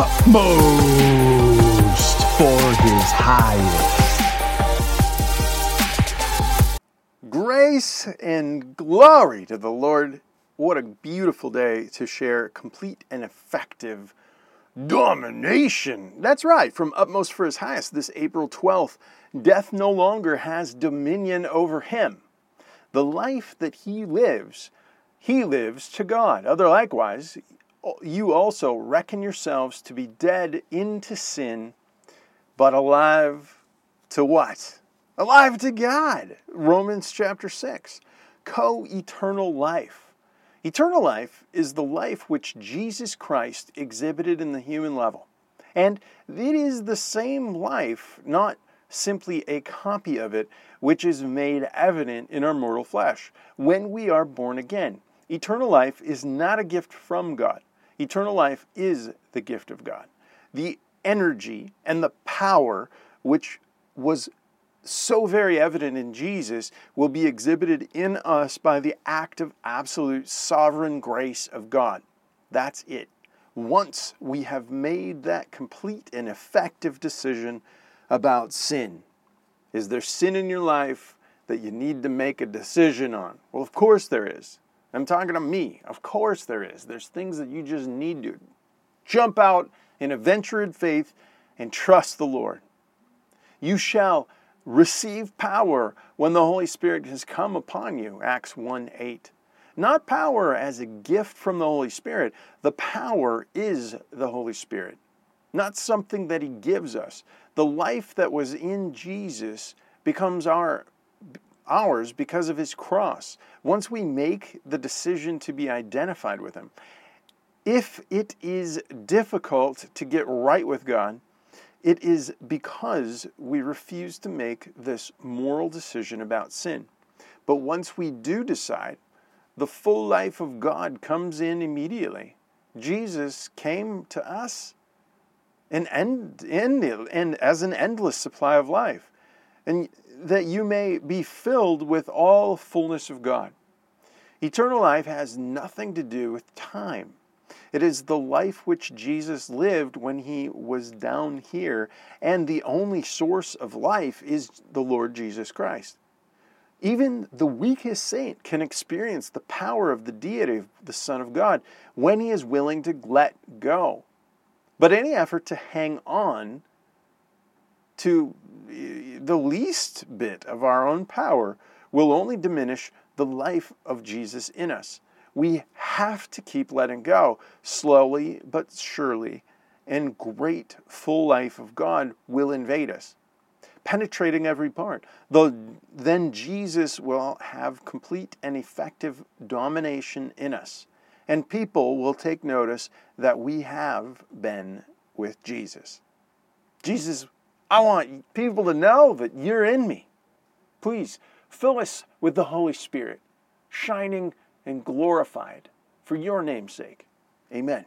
utmost for his highest. Grace and glory to the Lord. What a beautiful day to share complete and effective domination. That's right, from utmost for his highest, this April 12th. Death no longer has dominion over him. The life that he lives, he lives to God. Other likewise, you also reckon yourselves to be dead into sin, but alive to what? Alive to God. Romans chapter 6. Co eternal life. Eternal life is the life which Jesus Christ exhibited in the human level. And it is the same life, not simply a copy of it, which is made evident in our mortal flesh when we are born again. Eternal life is not a gift from God. Eternal life is the gift of God. The energy and the power which was so very evident in Jesus will be exhibited in us by the act of absolute sovereign grace of God. That's it. Once we have made that complete and effective decision about sin, is there sin in your life that you need to make a decision on? Well, of course there is. I'm talking to me. Of course there is. There's things that you just need to jump out in a venture in faith and trust the Lord. You shall receive power when the Holy Spirit has come upon you. Acts 1 8. Not power as a gift from the Holy Spirit. The power is the Holy Spirit, not something that He gives us. The life that was in Jesus becomes our ours because of his cross. Once we make the decision to be identified with him, if it is difficult to get right with God, it is because we refuse to make this moral decision about sin. But once we do decide, the full life of God comes in immediately. Jesus came to us and, end, end, and as an endless supply of life. And that you may be filled with all fullness of God. Eternal life has nothing to do with time. It is the life which Jesus lived when he was down here, and the only source of life is the Lord Jesus Christ. Even the weakest saint can experience the power of the deity of the Son of God when he is willing to let go. But any effort to hang on to the least bit of our own power will only diminish the life of Jesus in us. We have to keep letting go, slowly but surely, and great full life of God will invade us, penetrating every part. Then Jesus will have complete and effective domination in us, and people will take notice that we have been with Jesus. Jesus I want people to know that you're in me. Please fill us with the Holy Spirit, shining and glorified for your name's sake. Amen.